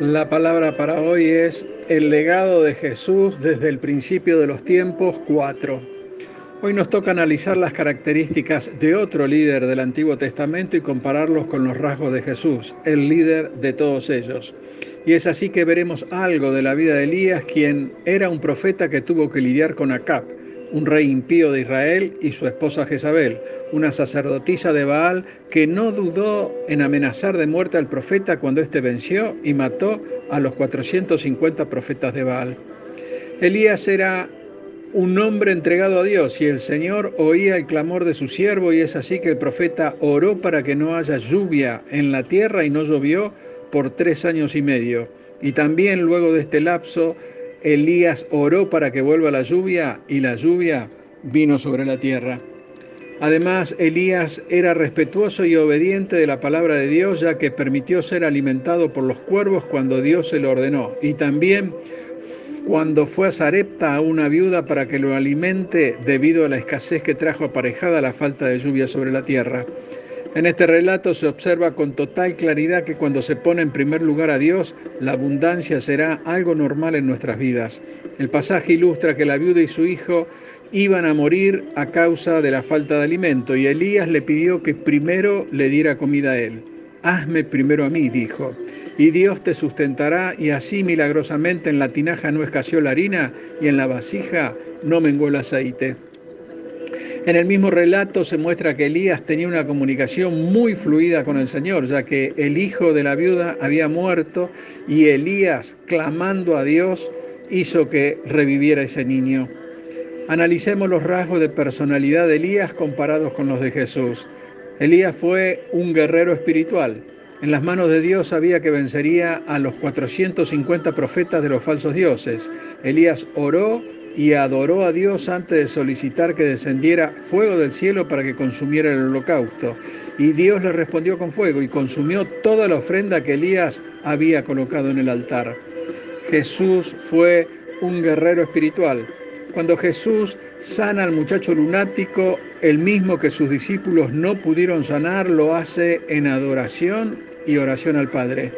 La palabra para hoy es el legado de Jesús desde el principio de los tiempos 4. Hoy nos toca analizar las características de otro líder del Antiguo Testamento y compararlos con los rasgos de Jesús, el líder de todos ellos. Y es así que veremos algo de la vida de Elías, quien era un profeta que tuvo que lidiar con Acab, un rey impío de Israel, y su esposa Jezabel, una sacerdotisa de Baal que no dudó en amenazar de muerte al profeta cuando éste venció y mató a los 450 profetas de Baal. Elías era un hombre entregado a Dios y el Señor oía el clamor de su siervo y es así que el profeta oró para que no haya lluvia en la tierra y no llovió por tres años y medio. Y también luego de este lapso Elías oró para que vuelva la lluvia y la lluvia vino sobre la tierra. Además, Elías era respetuoso y obediente de la palabra de Dios, ya que permitió ser alimentado por los cuervos cuando Dios se lo ordenó. Y también cuando fue a Sarepta a una viuda para que lo alimente debido a la escasez que trajo aparejada la falta de lluvia sobre la tierra. En este relato se observa con total claridad que cuando se pone en primer lugar a Dios, la abundancia será algo normal en nuestras vidas. El pasaje ilustra que la viuda y su hijo iban a morir a causa de la falta de alimento y Elías le pidió que primero le diera comida a él. Hazme primero a mí, dijo, y Dios te sustentará y así milagrosamente en la tinaja no escaseó la harina y en la vasija no menguó el aceite. En el mismo relato se muestra que Elías tenía una comunicación muy fluida con el Señor, ya que el hijo de la viuda había muerto y Elías, clamando a Dios, hizo que reviviera ese niño. Analicemos los rasgos de personalidad de Elías comparados con los de Jesús. Elías fue un guerrero espiritual. En las manos de Dios sabía que vencería a los 450 profetas de los falsos dioses. Elías oró y adoró a Dios antes de solicitar que descendiera fuego del cielo para que consumiera el holocausto. Y Dios le respondió con fuego y consumió toda la ofrenda que Elías había colocado en el altar. Jesús fue un guerrero espiritual. Cuando Jesús sana al muchacho lunático, el mismo que sus discípulos no pudieron sanar, lo hace en adoración y oración al Padre.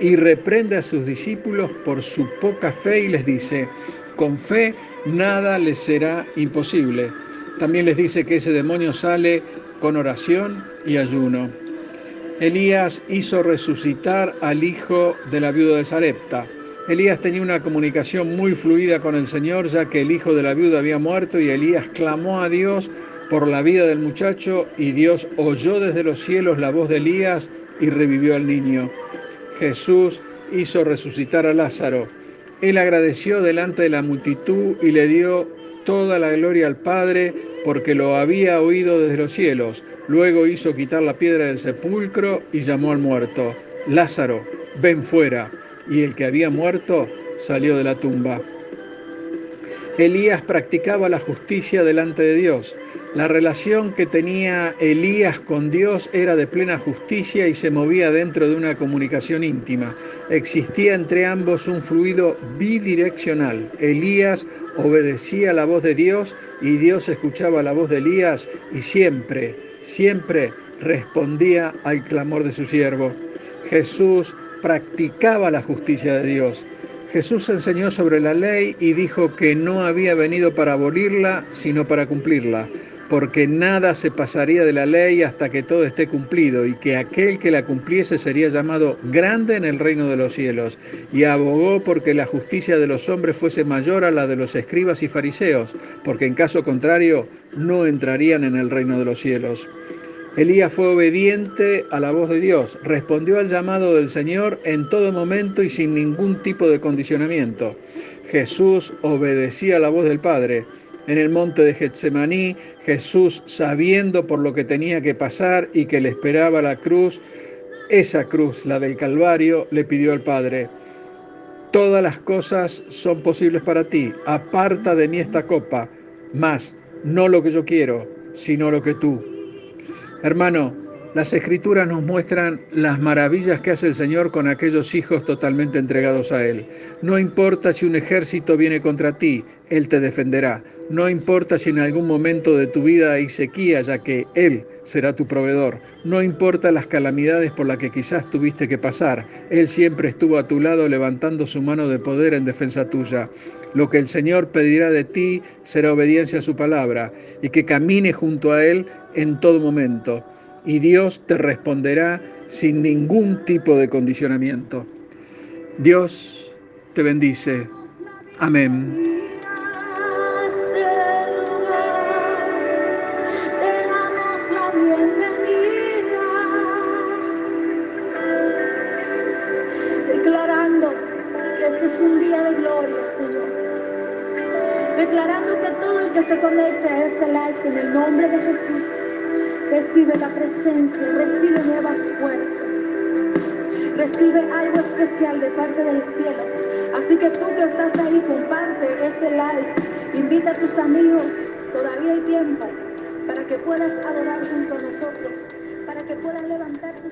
Y reprende a sus discípulos por su poca fe y les dice, con fe nada les será imposible. También les dice que ese demonio sale con oración y ayuno. Elías hizo resucitar al hijo de la viuda de Sarepta. Elías tenía una comunicación muy fluida con el Señor, ya que el hijo de la viuda había muerto y Elías clamó a Dios por la vida del muchacho y Dios oyó desde los cielos la voz de Elías y revivió al niño. Jesús hizo resucitar a Lázaro. Él agradeció delante de la multitud y le dio toda la gloria al Padre porque lo había oído desde los cielos. Luego hizo quitar la piedra del sepulcro y llamó al muerto, Lázaro, ven fuera. Y el que había muerto salió de la tumba. Elías practicaba la justicia delante de Dios. La relación que tenía Elías con Dios era de plena justicia y se movía dentro de una comunicación íntima. Existía entre ambos un fluido bidireccional. Elías obedecía la voz de Dios y Dios escuchaba la voz de Elías y siempre, siempre respondía al clamor de su siervo. Jesús practicaba la justicia de Dios. Jesús enseñó sobre la ley y dijo que no había venido para abolirla, sino para cumplirla, porque nada se pasaría de la ley hasta que todo esté cumplido, y que aquel que la cumpliese sería llamado grande en el reino de los cielos. Y abogó porque la justicia de los hombres fuese mayor a la de los escribas y fariseos, porque en caso contrario no entrarían en el reino de los cielos. Elías fue obediente a la voz de Dios, respondió al llamado del Señor en todo momento y sin ningún tipo de condicionamiento. Jesús obedecía a la voz del Padre. En el monte de Getsemaní, Jesús, sabiendo por lo que tenía que pasar y que le esperaba la cruz, esa cruz, la del Calvario, le pidió al Padre, todas las cosas son posibles para ti, aparta de mí esta copa, mas no lo que yo quiero, sino lo que tú Hermano, Las escrituras nos muestran las maravillas que hace el Señor con aquellos hijos totalmente entregados a Él. No importa si un ejército viene contra ti, Él te defenderá. No importa si en algún momento de tu vida hay sequía, ya que Él será tu proveedor. No importa las calamidades por las que quizás tuviste que pasar, Él siempre estuvo a tu lado levantando su mano de poder en defensa tuya. Lo que el Señor pedirá de ti será obediencia a su palabra y que camine junto a Él en todo momento y Dios te responderá sin ningún tipo de condicionamiento. Dios te bendice. Amén. Declarando que todo el que se conecte a este live en el nombre de Jesús Recibe la presencia, recibe nuevas fuerzas. Recibe algo especial de parte del cielo. Así que tú que estás ahí, comparte este live. Invita a tus amigos. Todavía hay tiempo para que puedas adorar junto a nosotros. Para que puedas levantar tus